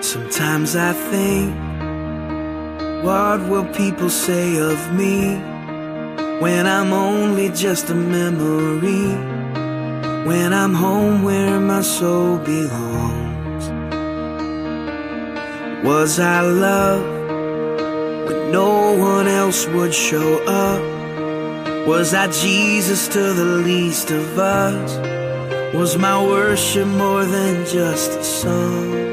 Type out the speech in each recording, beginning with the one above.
Sometimes I think, what will people say of me when I'm only just a memory? When I'm home where my soul belongs, was I loved? no one else would show up? Was I Jesus to the least of us? Was my worship more than just a song?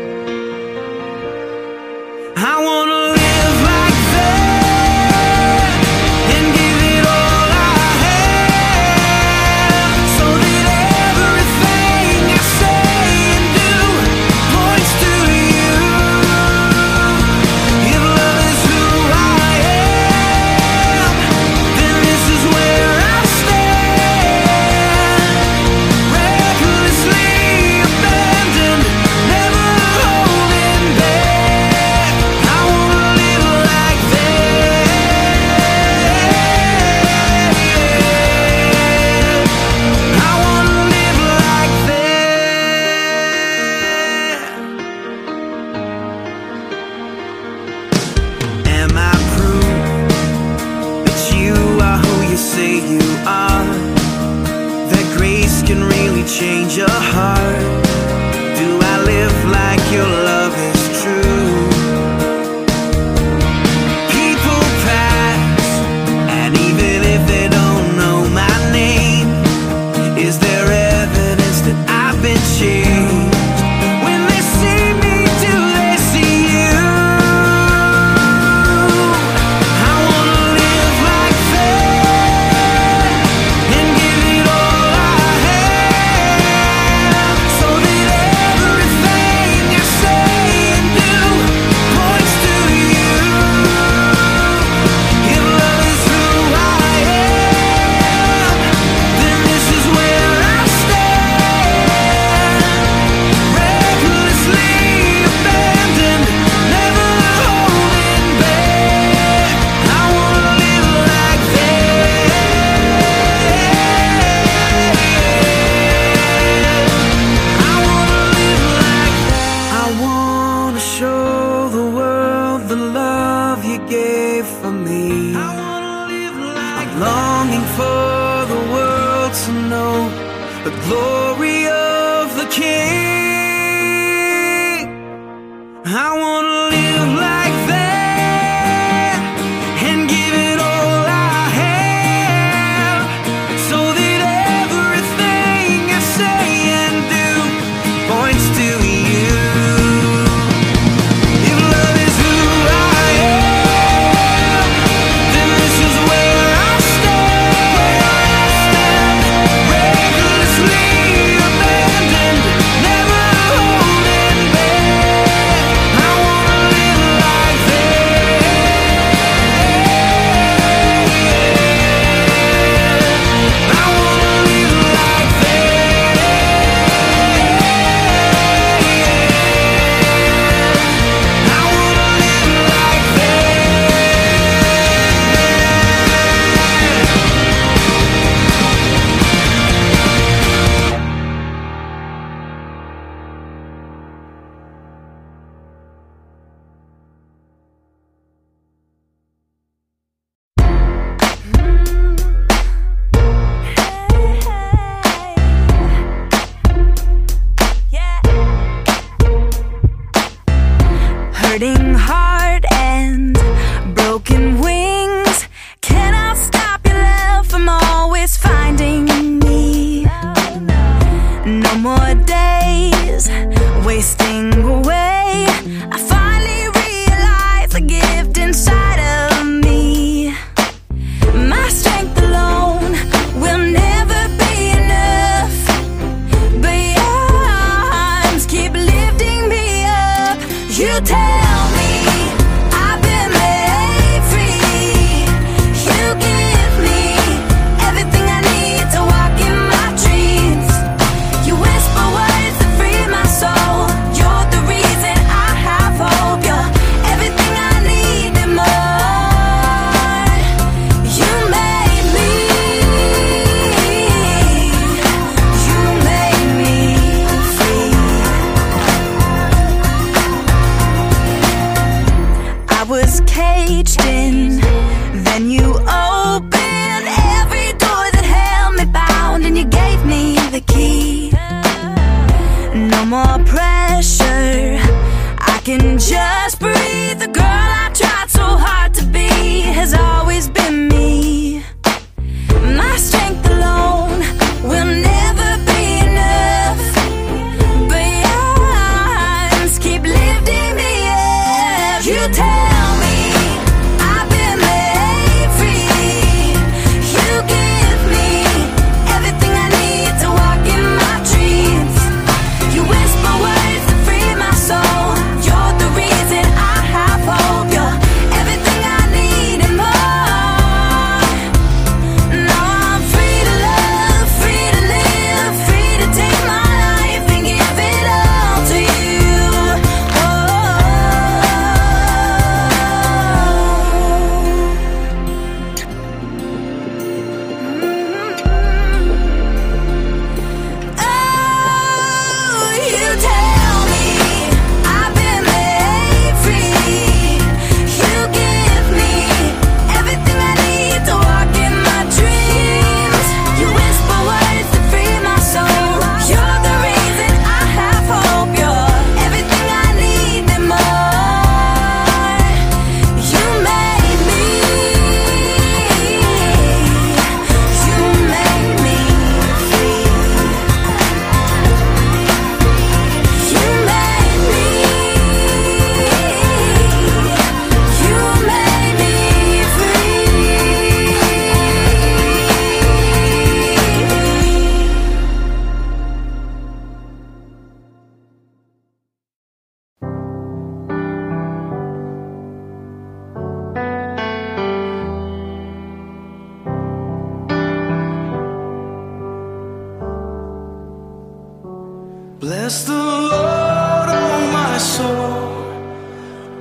The Lord, oh my soul,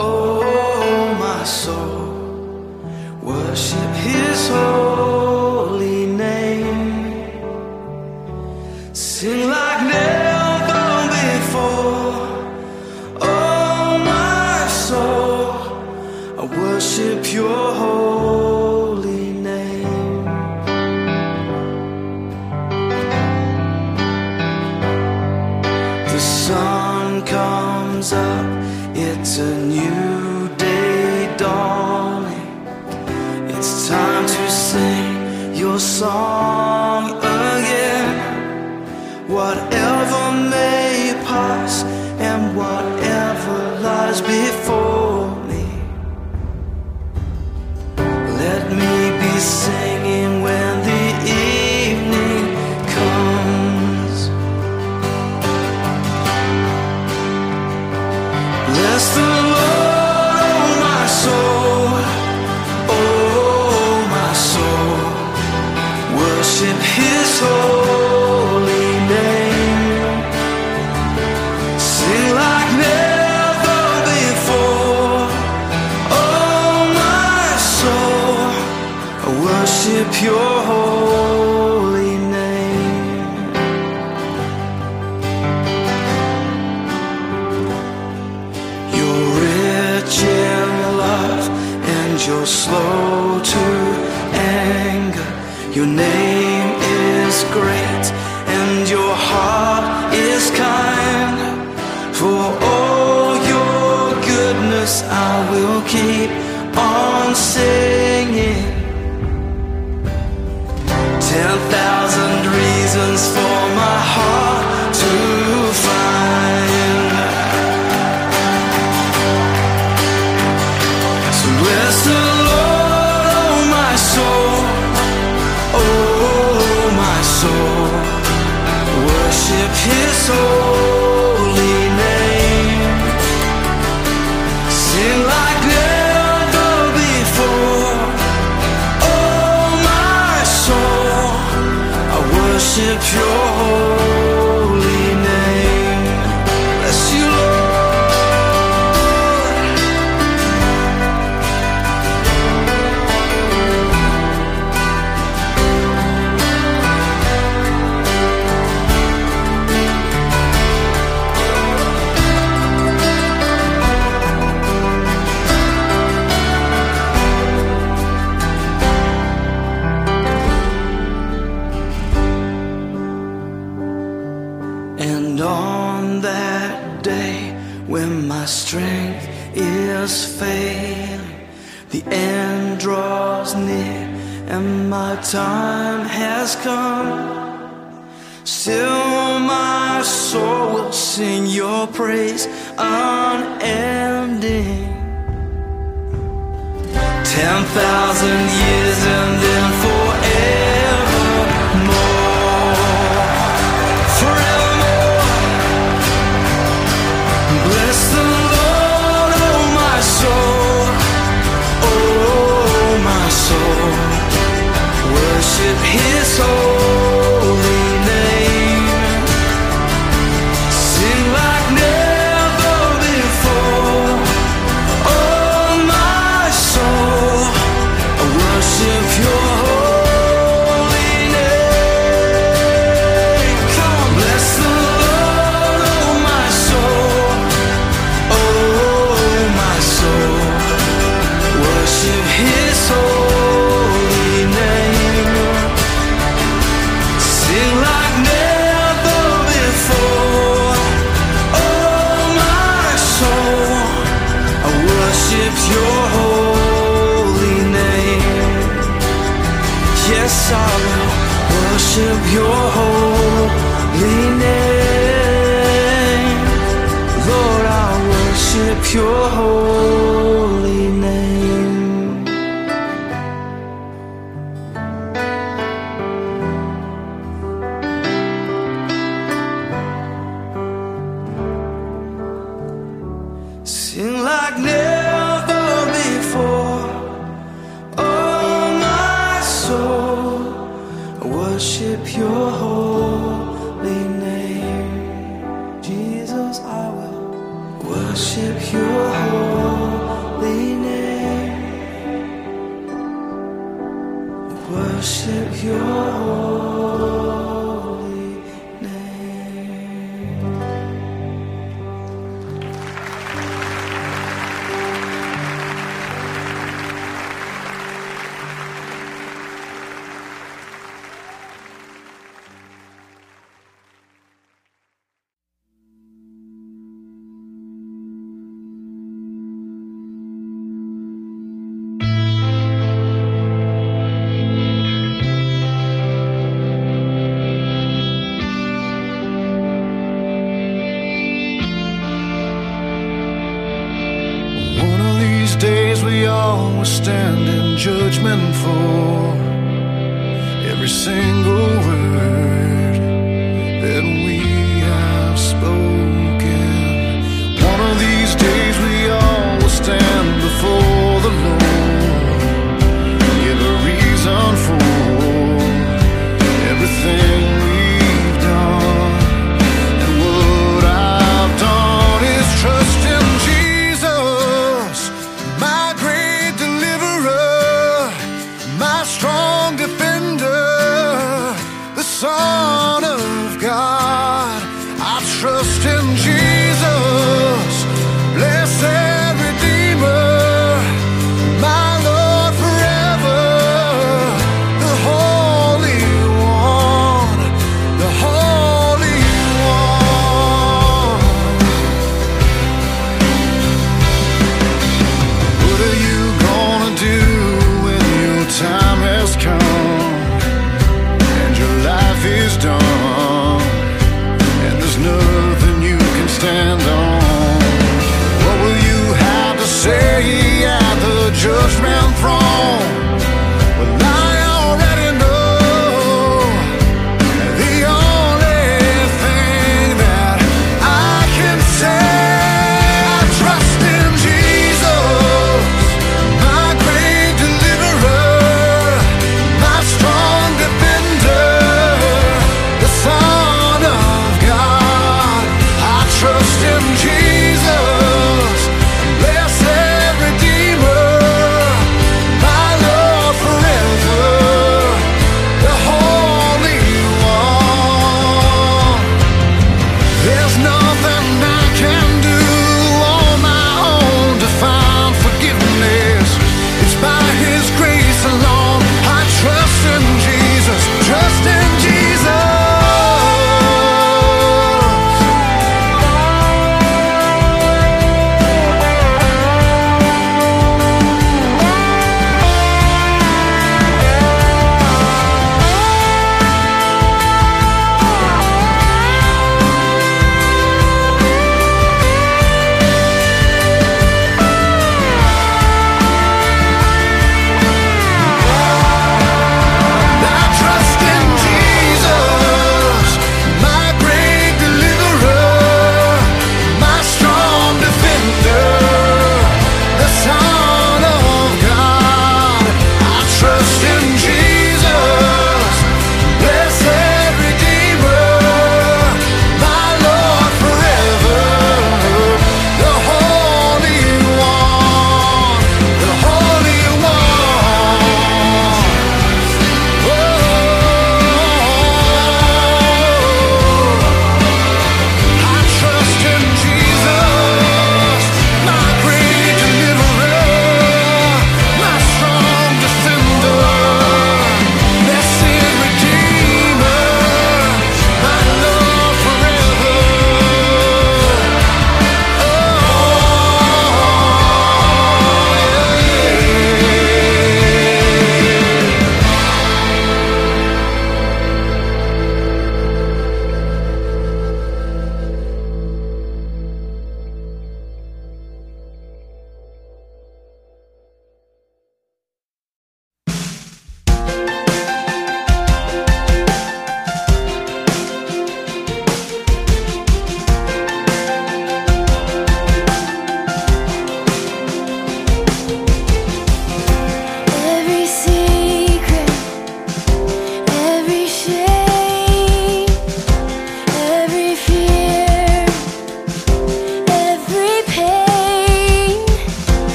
oh my soul, worship his holy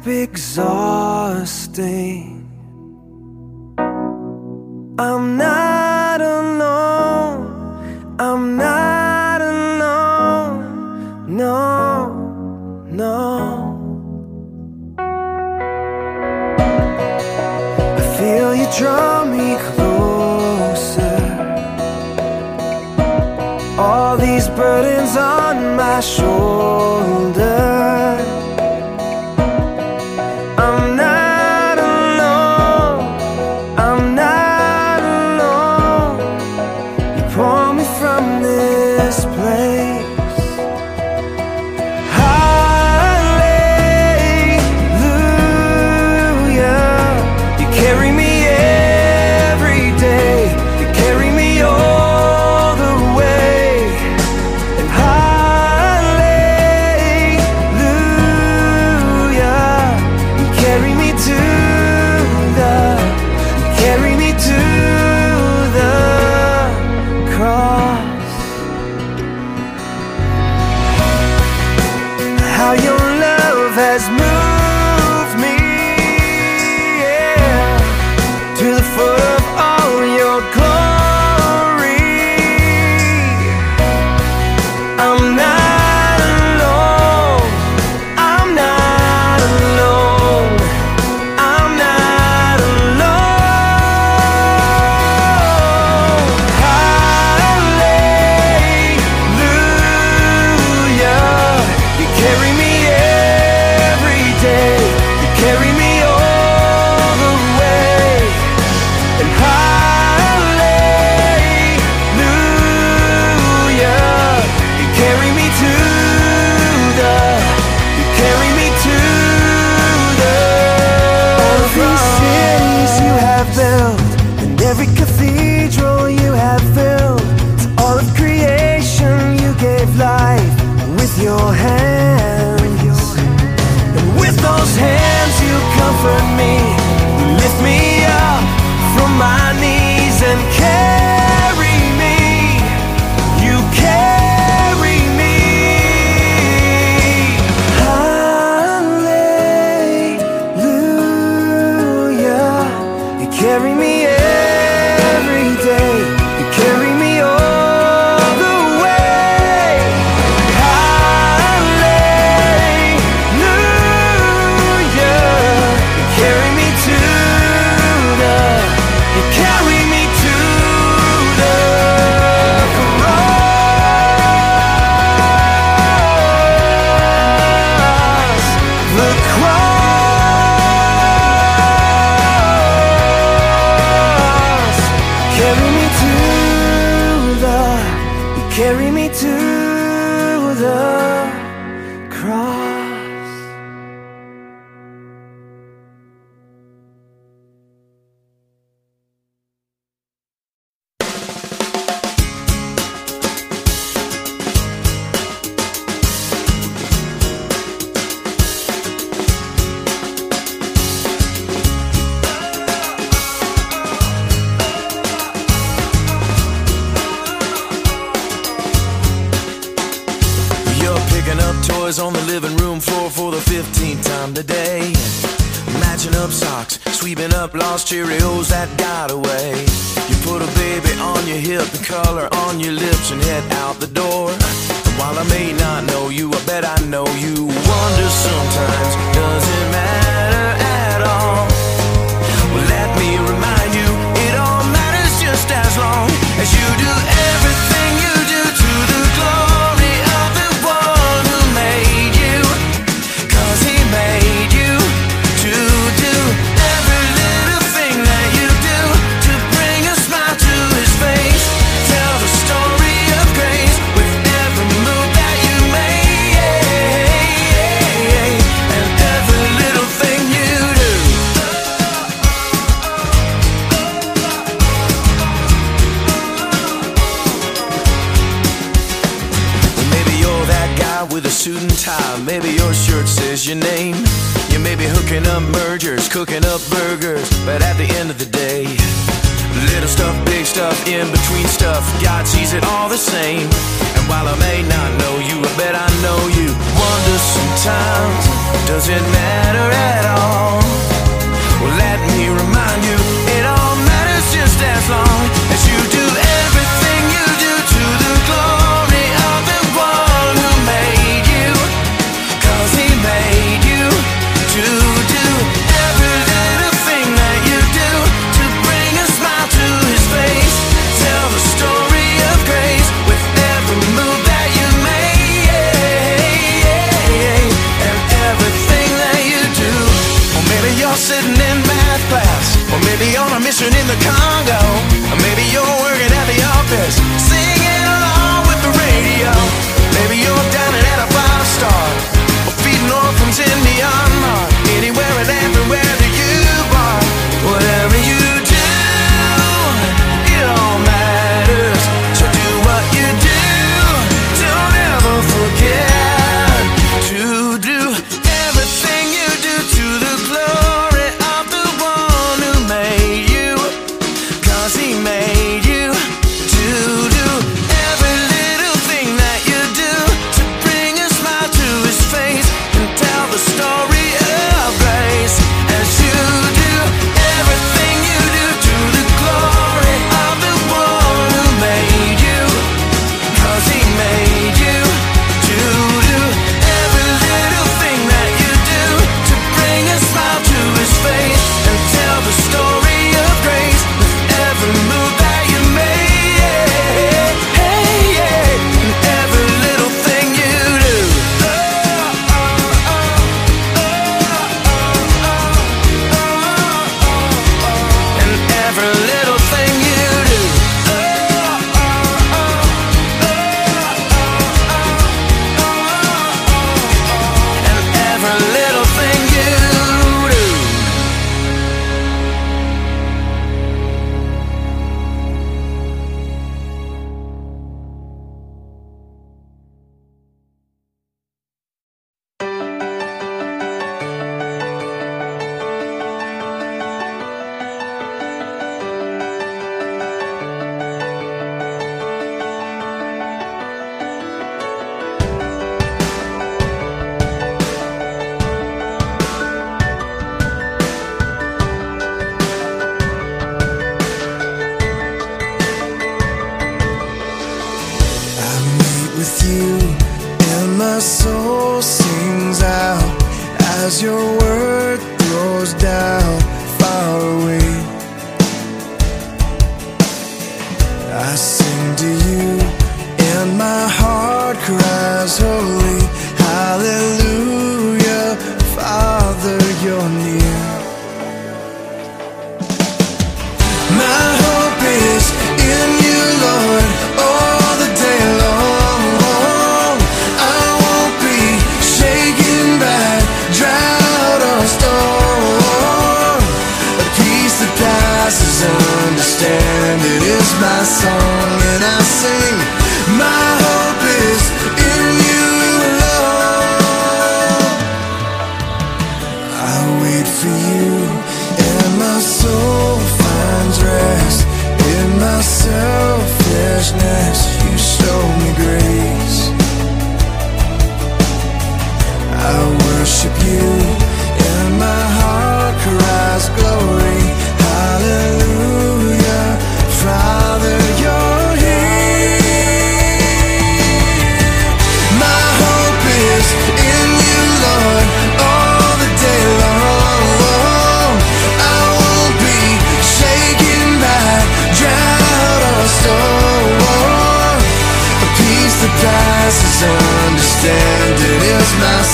up exhausting. I'm not alone, I'm not alone, no, no. I feel you draw me closer. All these burdens on my shoulders.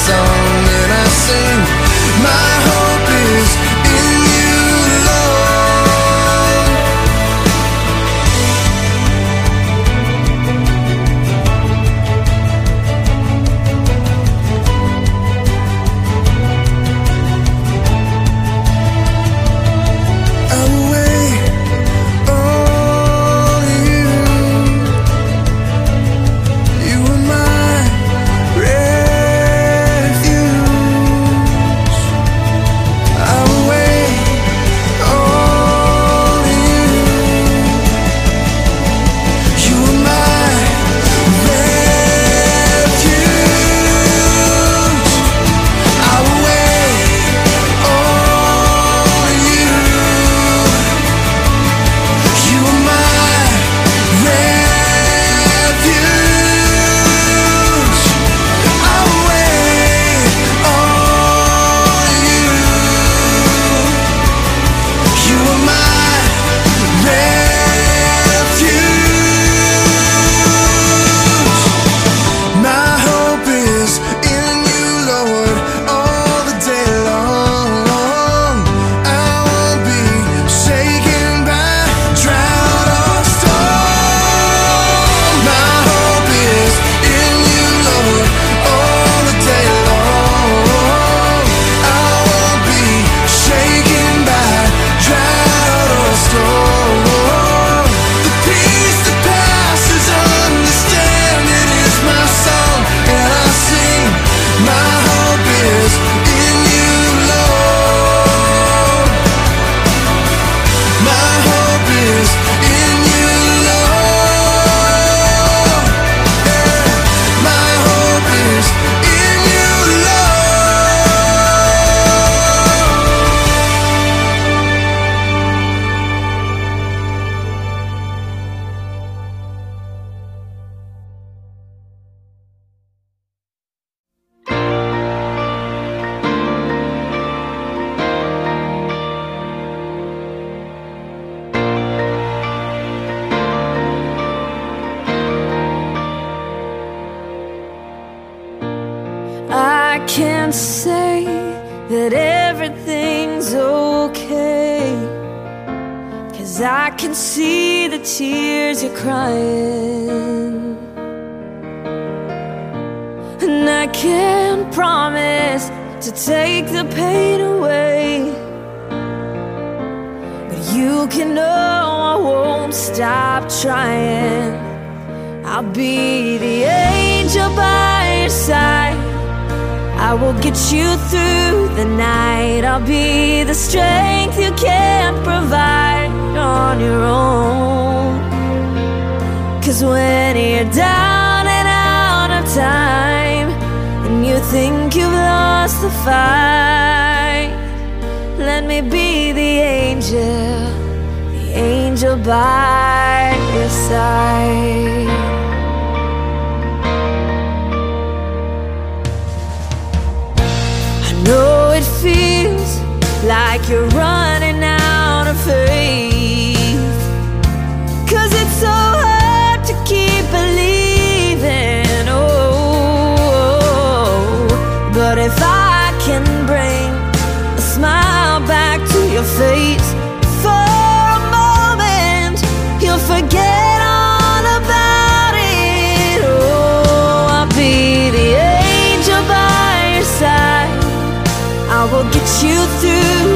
And I sing.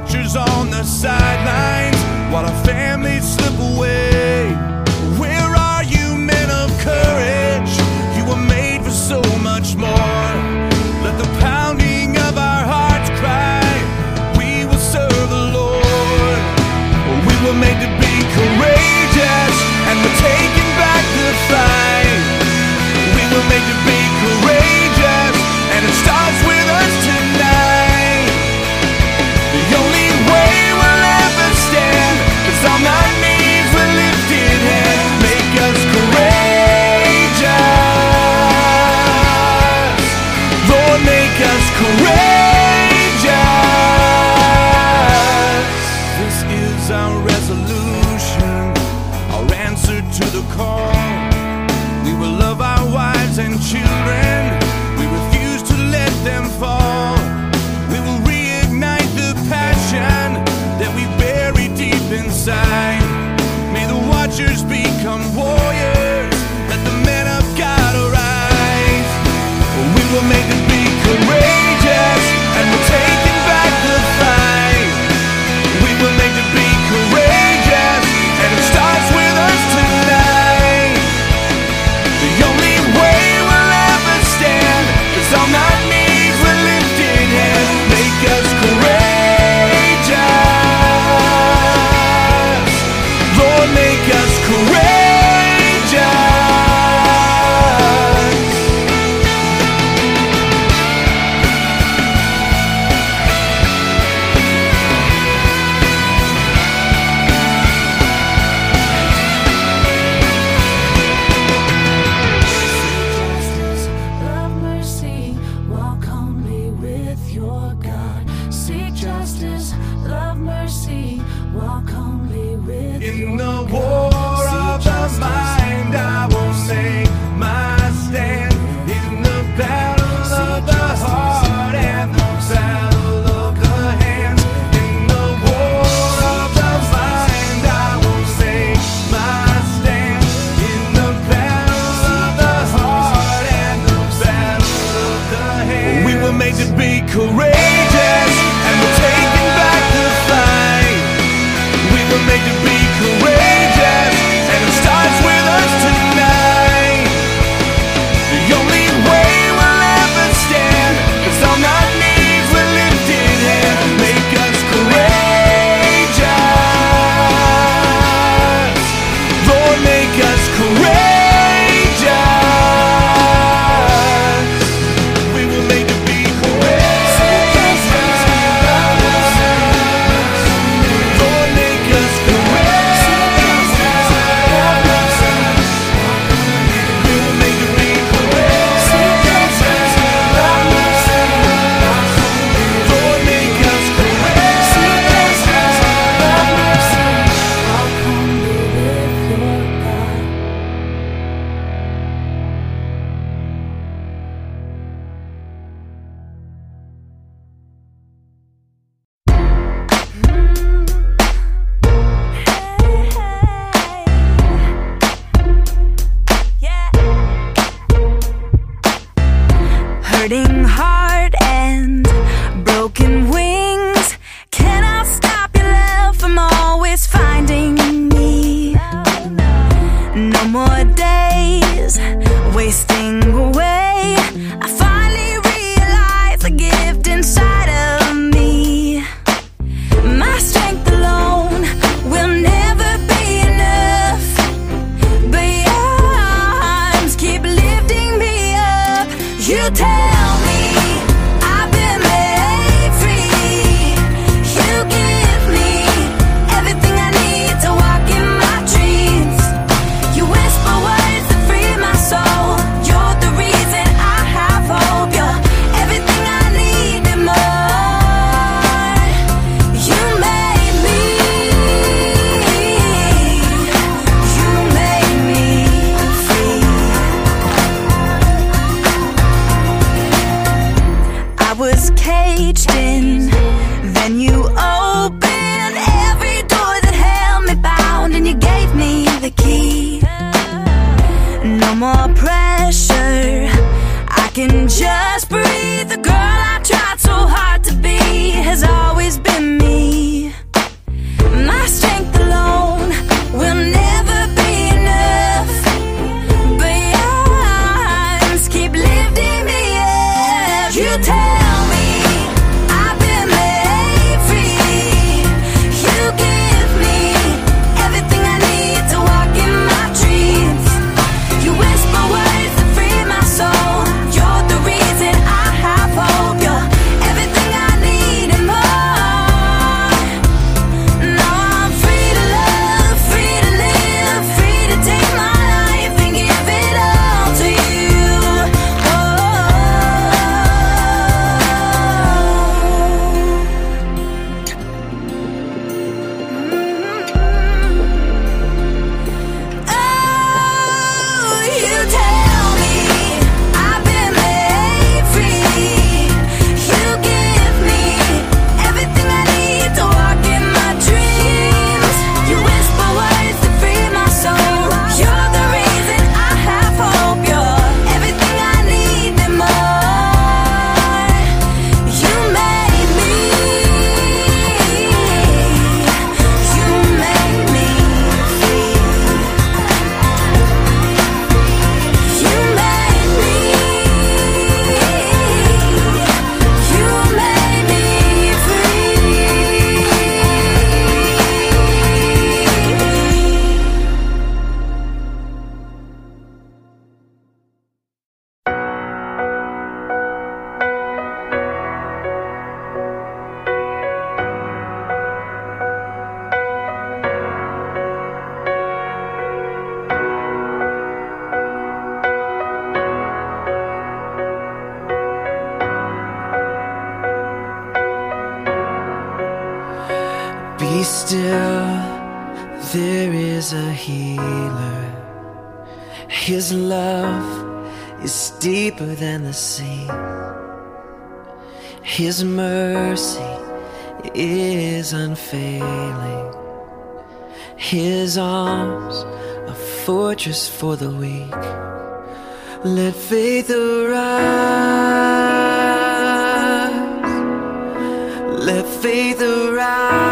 watchers on the sidelines while our families slip away. Where are you, men of courage? You were made for so much more. Let the pounding of our hearts cry, We will serve the Lord. We were made to be courageous, and we're taking back the fight. just breathe. The girl I tried so hard. for the weak. Let faith arise. Let faith arise.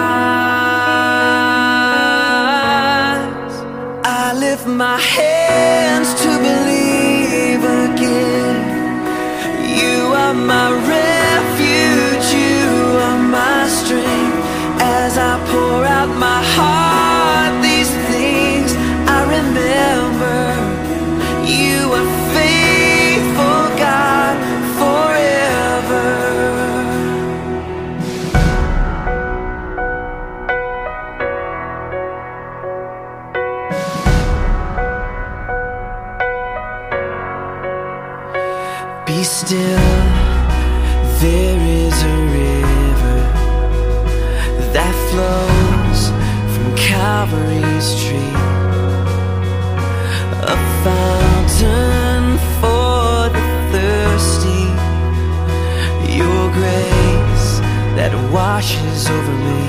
washes over me.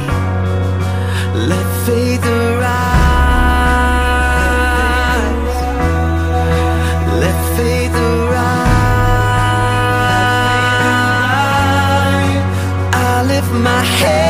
Let faith arise. Let faith arise. I lift my head.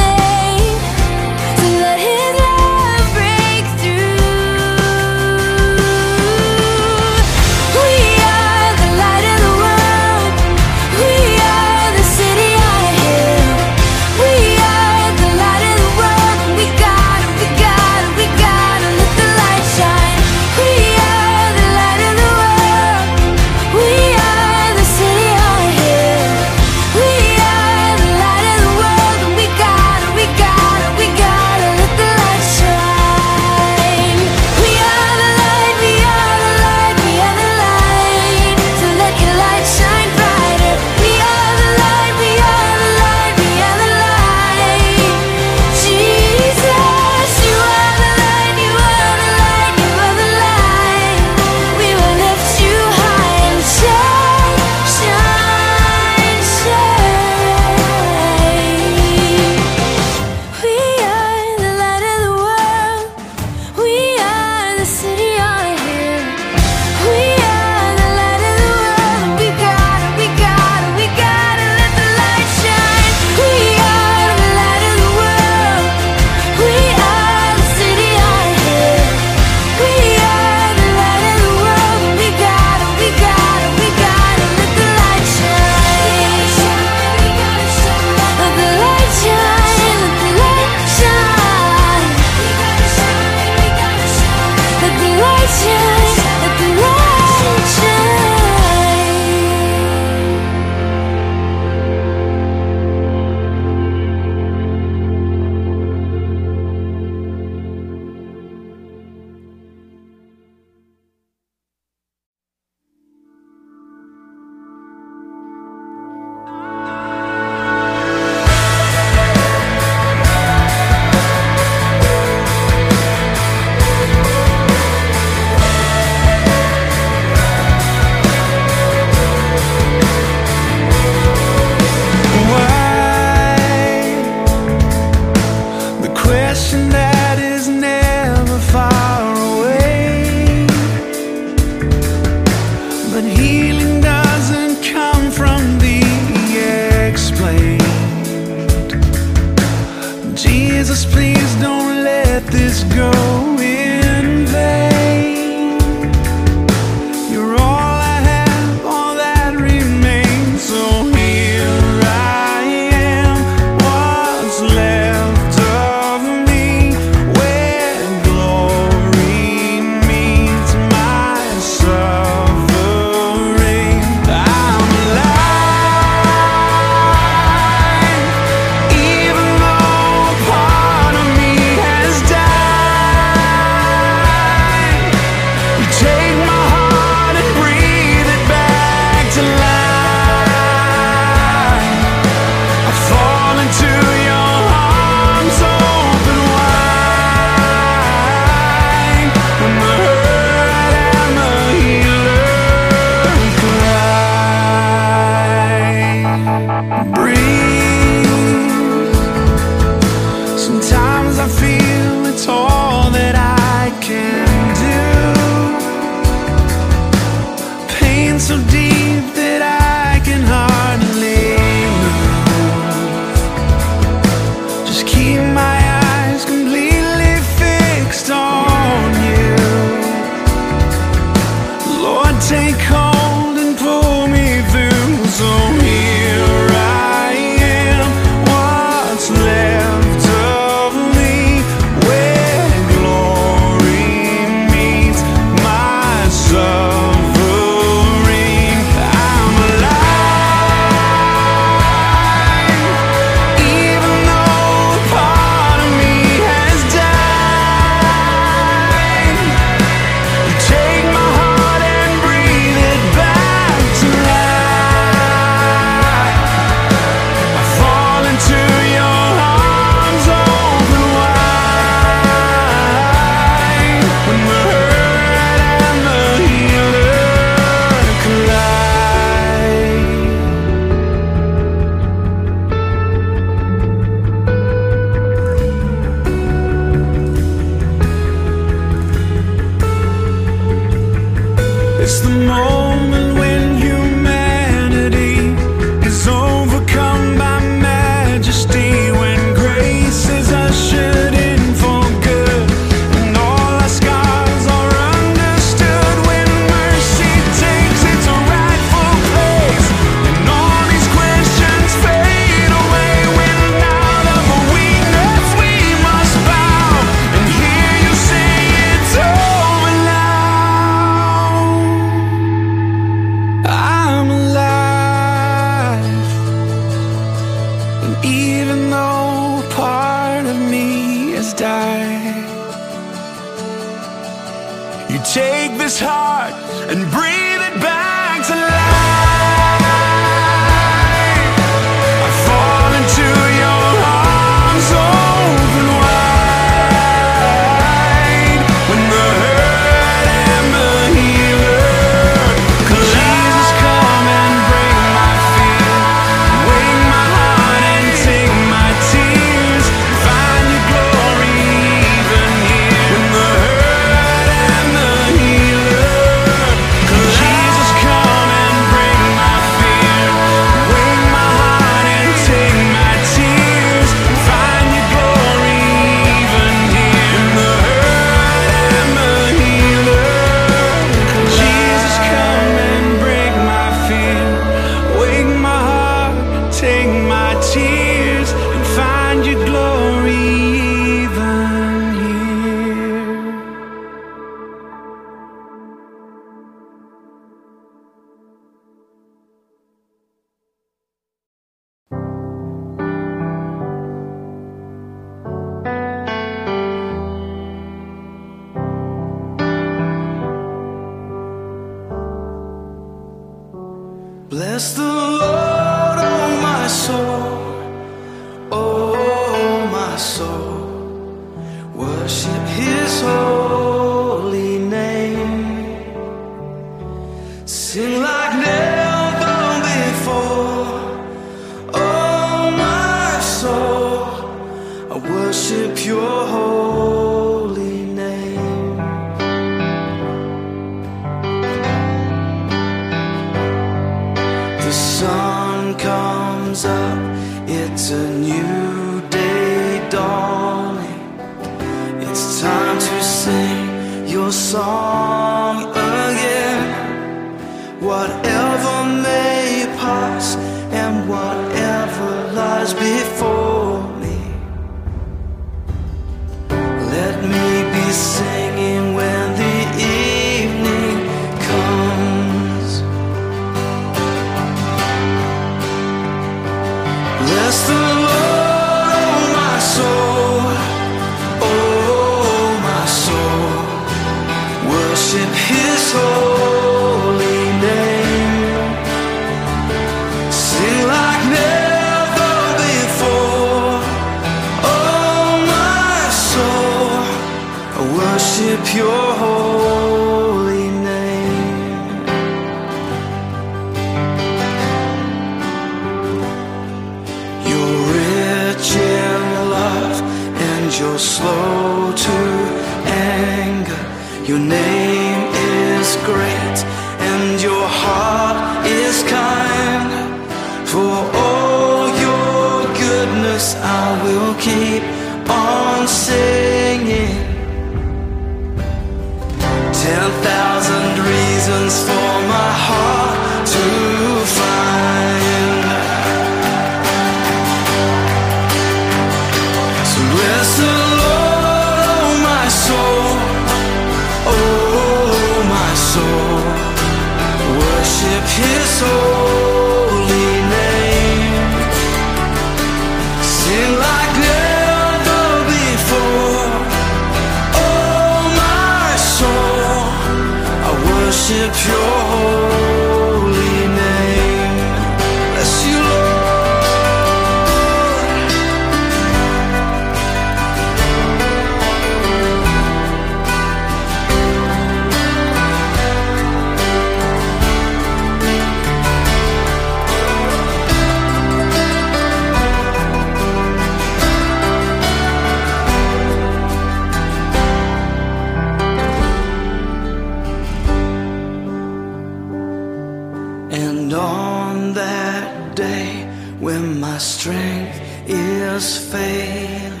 Strength is failing,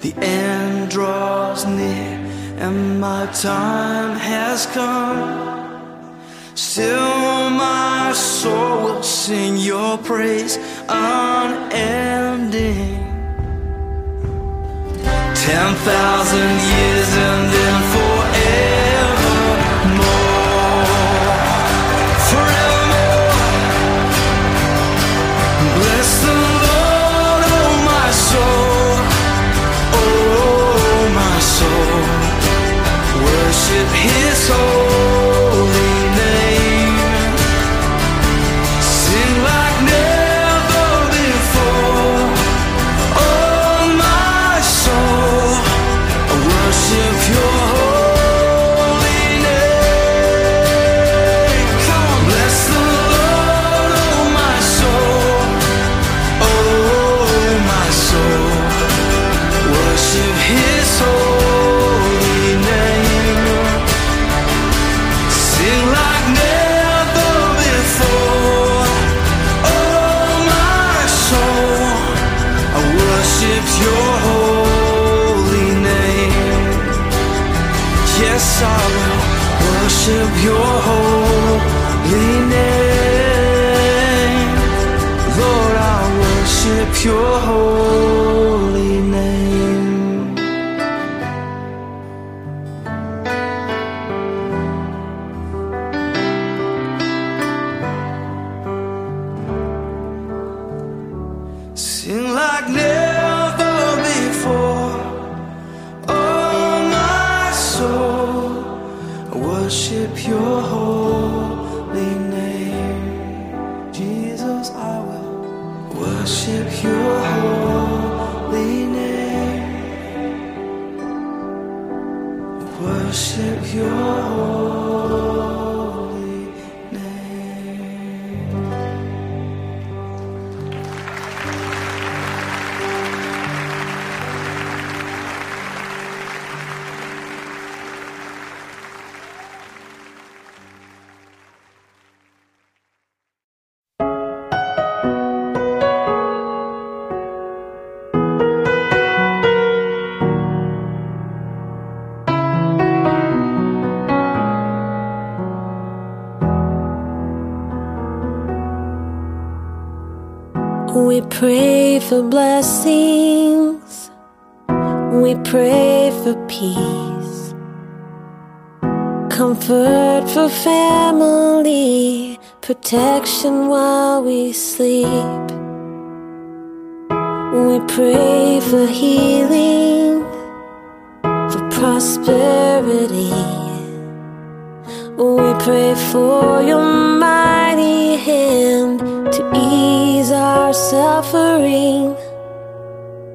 the end draws near and my time has come. Still, my soul will sing your praise unending. Ten thousand years and then Family. Protection while we sleep. We pray for healing. For prosperity. We pray for your mighty hand to ease our suffering.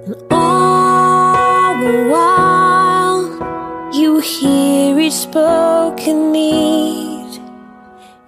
And all the while, you hear each spoken need.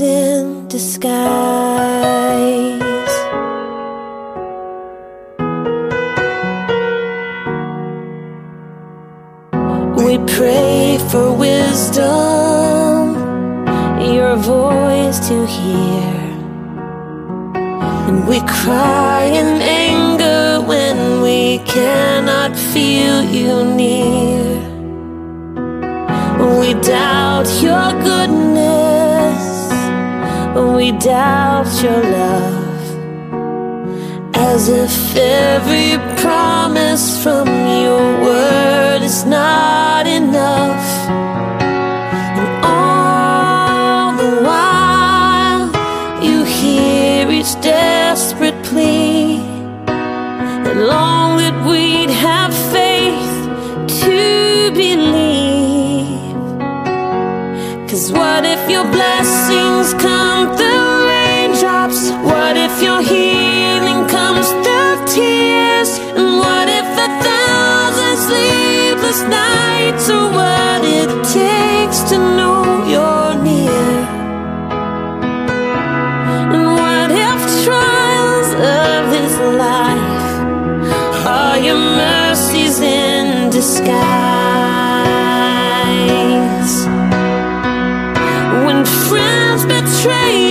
in disguise? We pray for wisdom, your voice to hear. And we cry in anger when we cannot feel you near. We doubt your goodness, we doubt your love. As if every promise from your word is not enough. And all the while you hear each desperate plea. And long that we'd have faith to believe. Cause what if you're blessed to what it takes to know you're near. And what if trials of this life are your mercies in disguise? When friends betray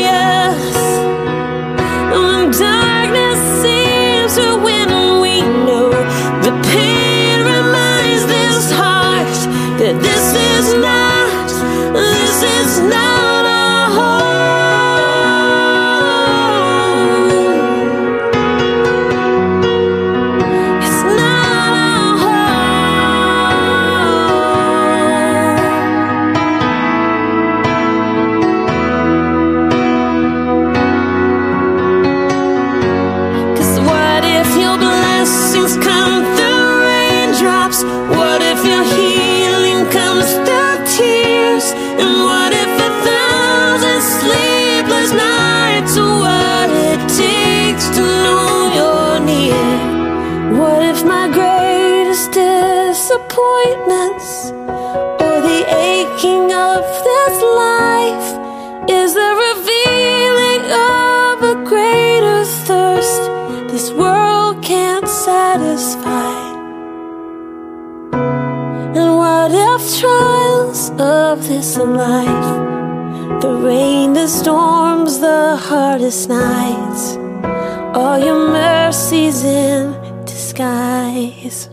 of this life. The rain, the storms, the hardest nights. All your mercies in disguise.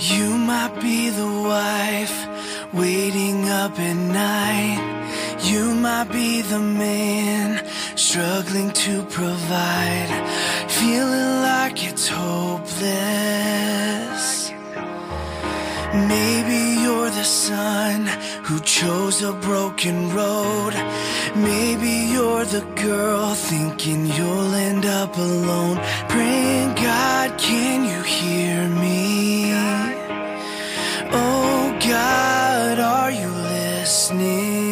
You might be the wife waiting up at night. You might be the man struggling to provide. Feeling like it's hopeless. Maybe you're the son who chose a broken road. Maybe you're the girl thinking you'll end up alone. Praying, God, can you hear me? God, are you listening?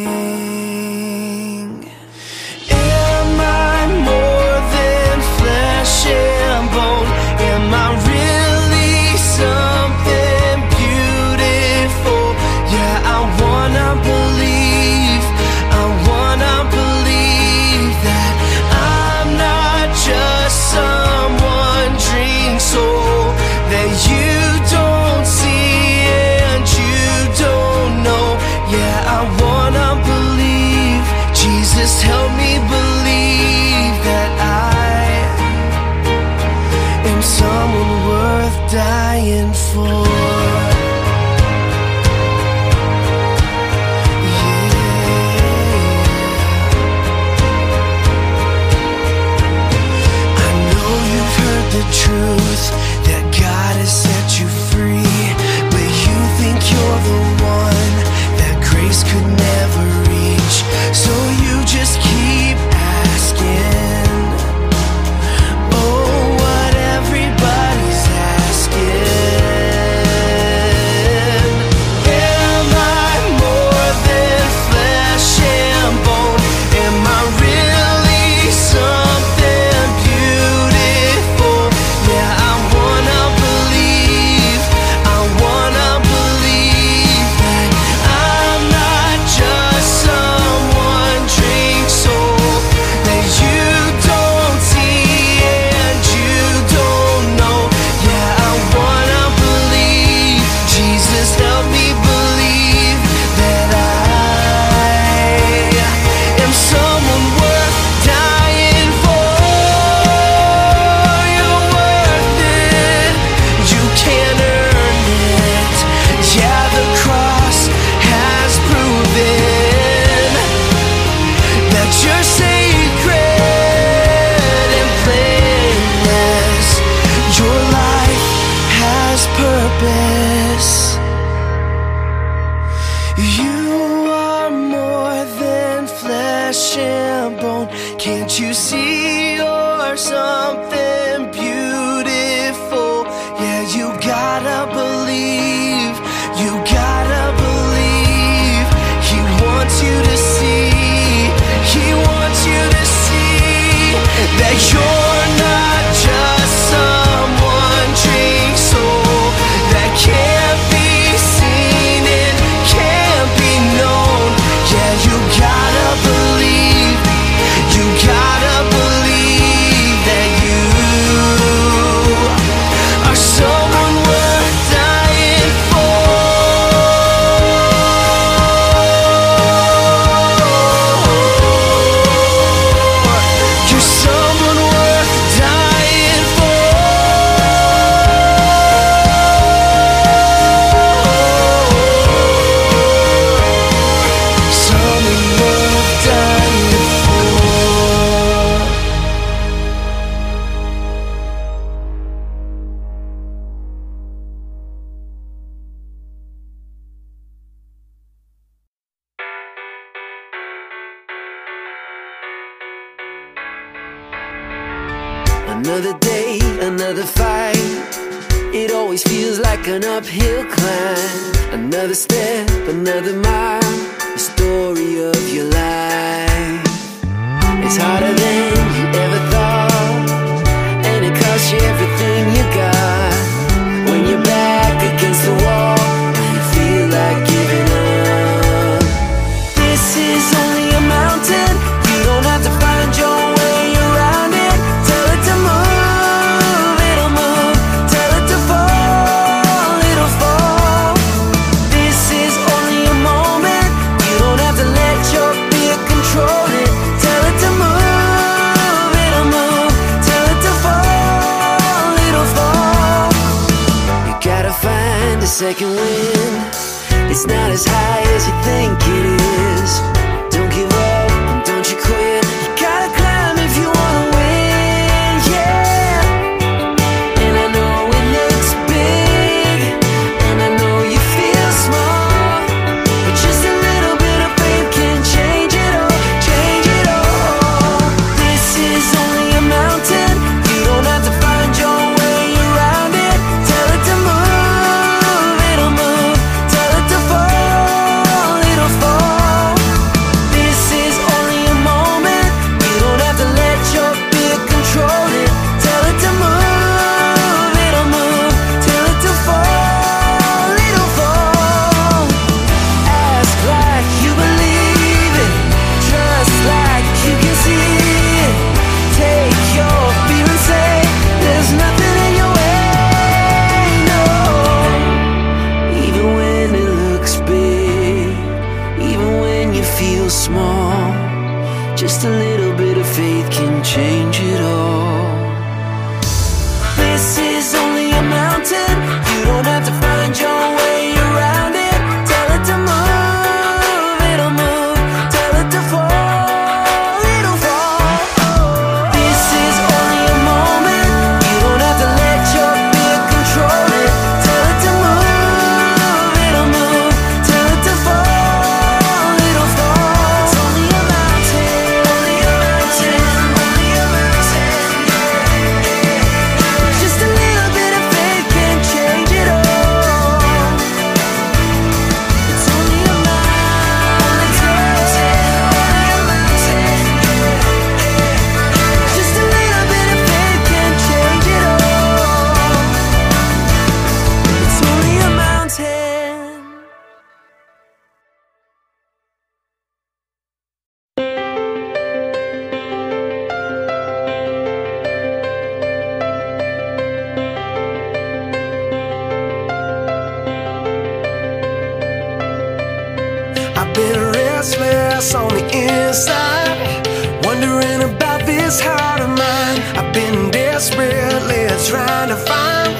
this heart of mine. I've been desperately trying to find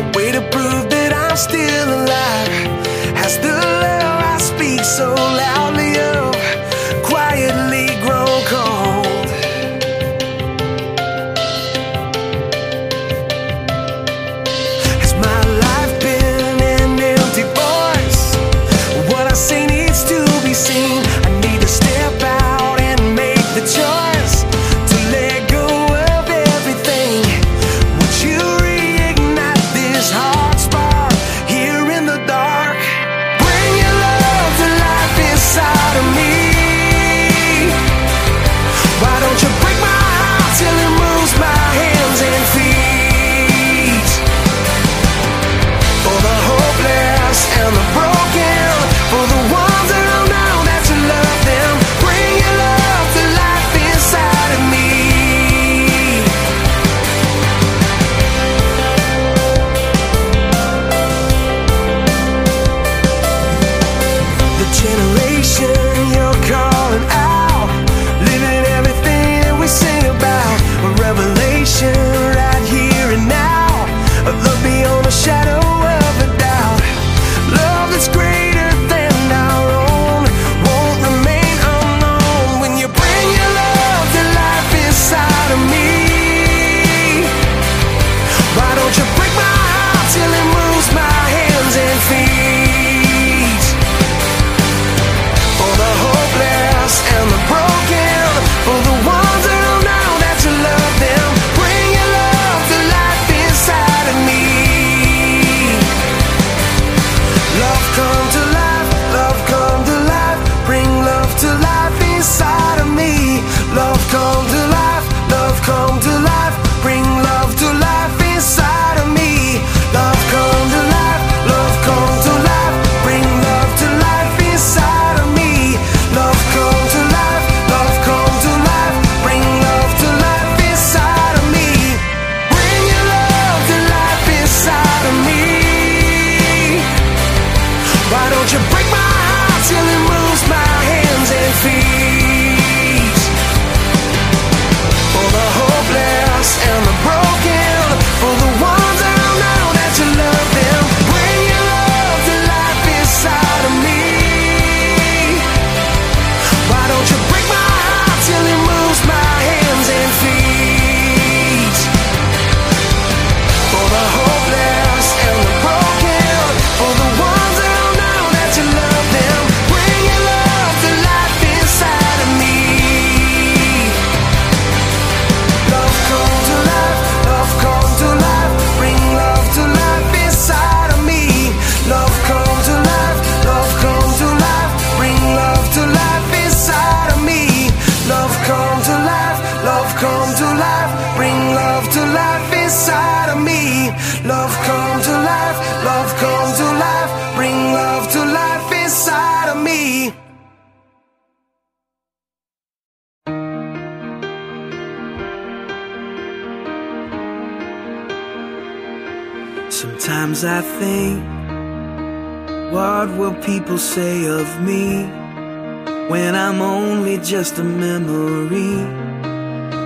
a way to prove that I'm still alive. Has the love I speak so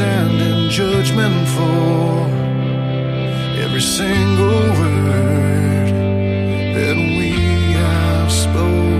stand in judgment for every single word that we have spoken.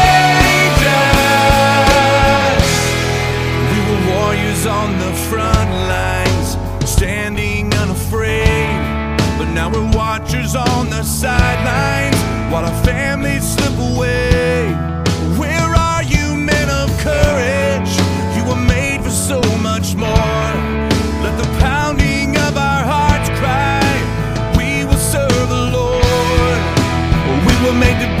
watchers on the sidelines while our families slip away. Where are you, men of courage? You were made for so much more. Let the pounding of our hearts cry, We will serve the Lord. We were made to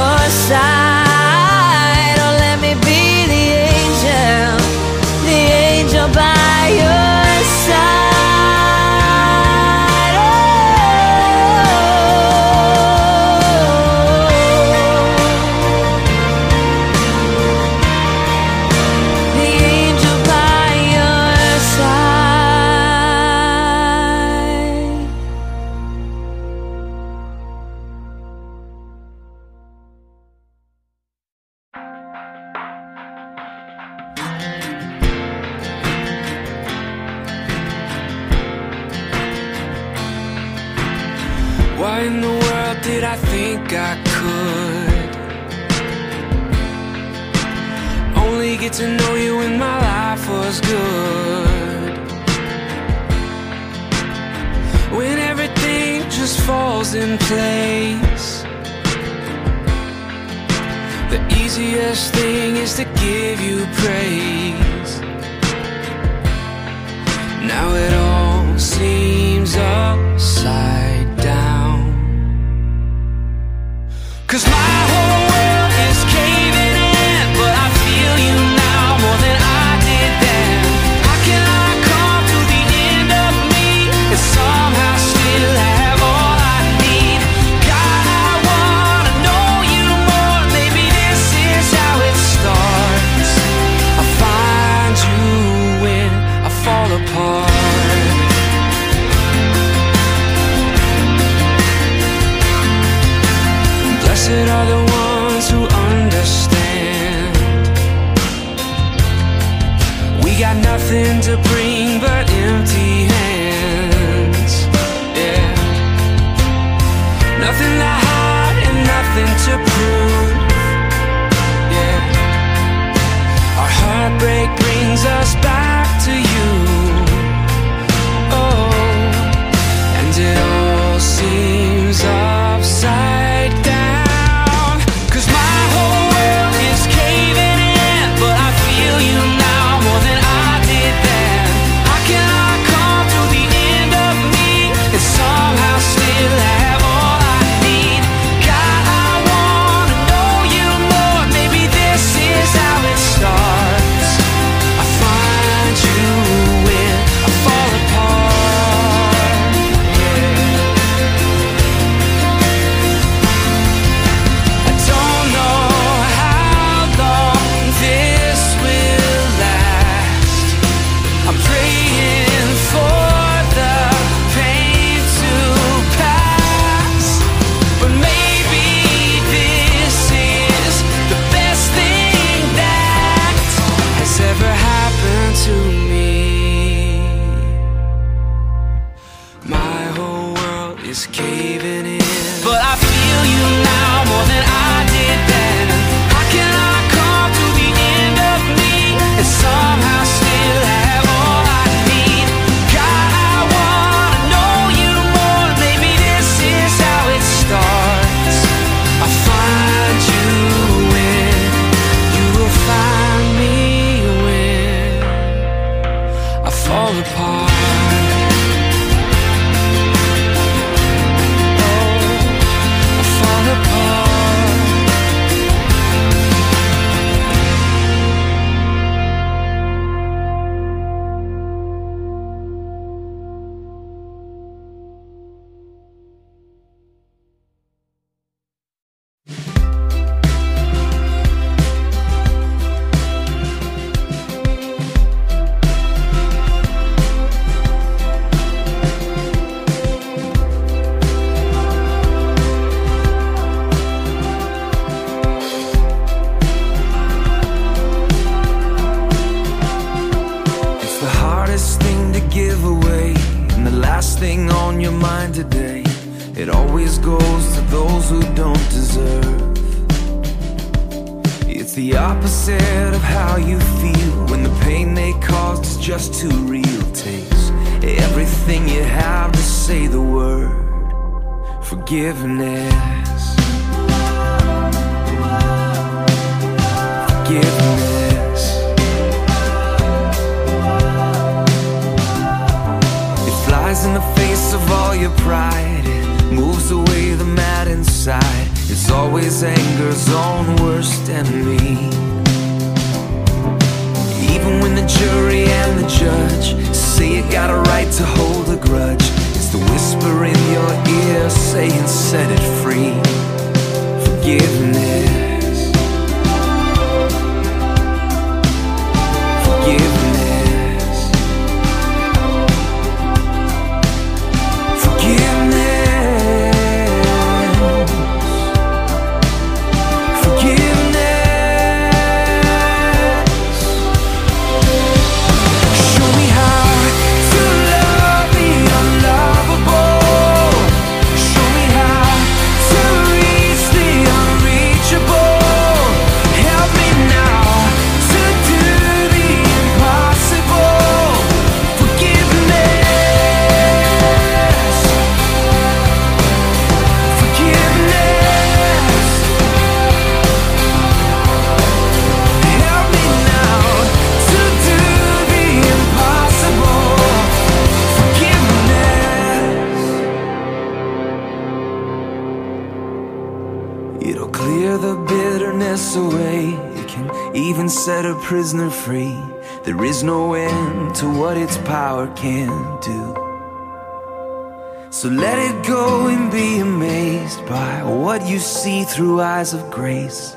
Go and be amazed by what you see through eyes of grace.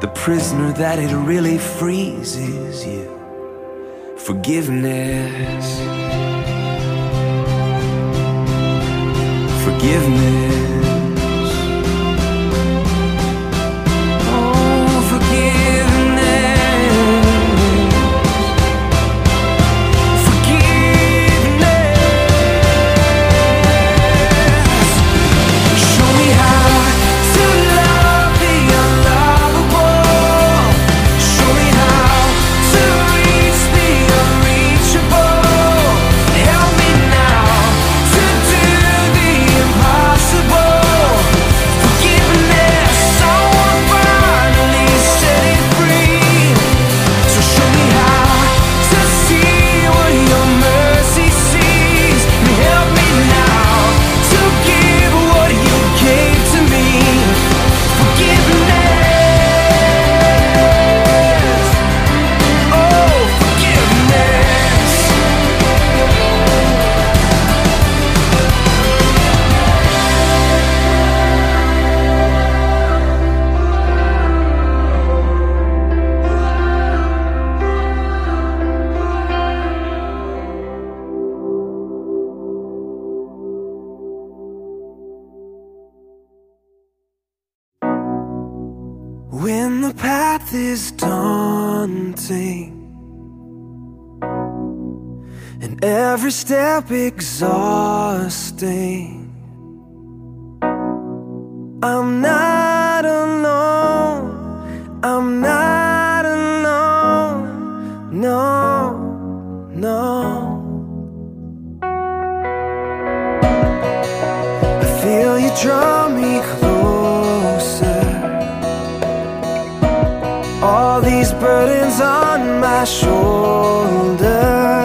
The prisoner that it really frees is you. Forgiveness. Forgiveness. step exhausting. I'm not alone, I'm not alone, no, no. I feel you draw me closer. All these burdens on my shoulders.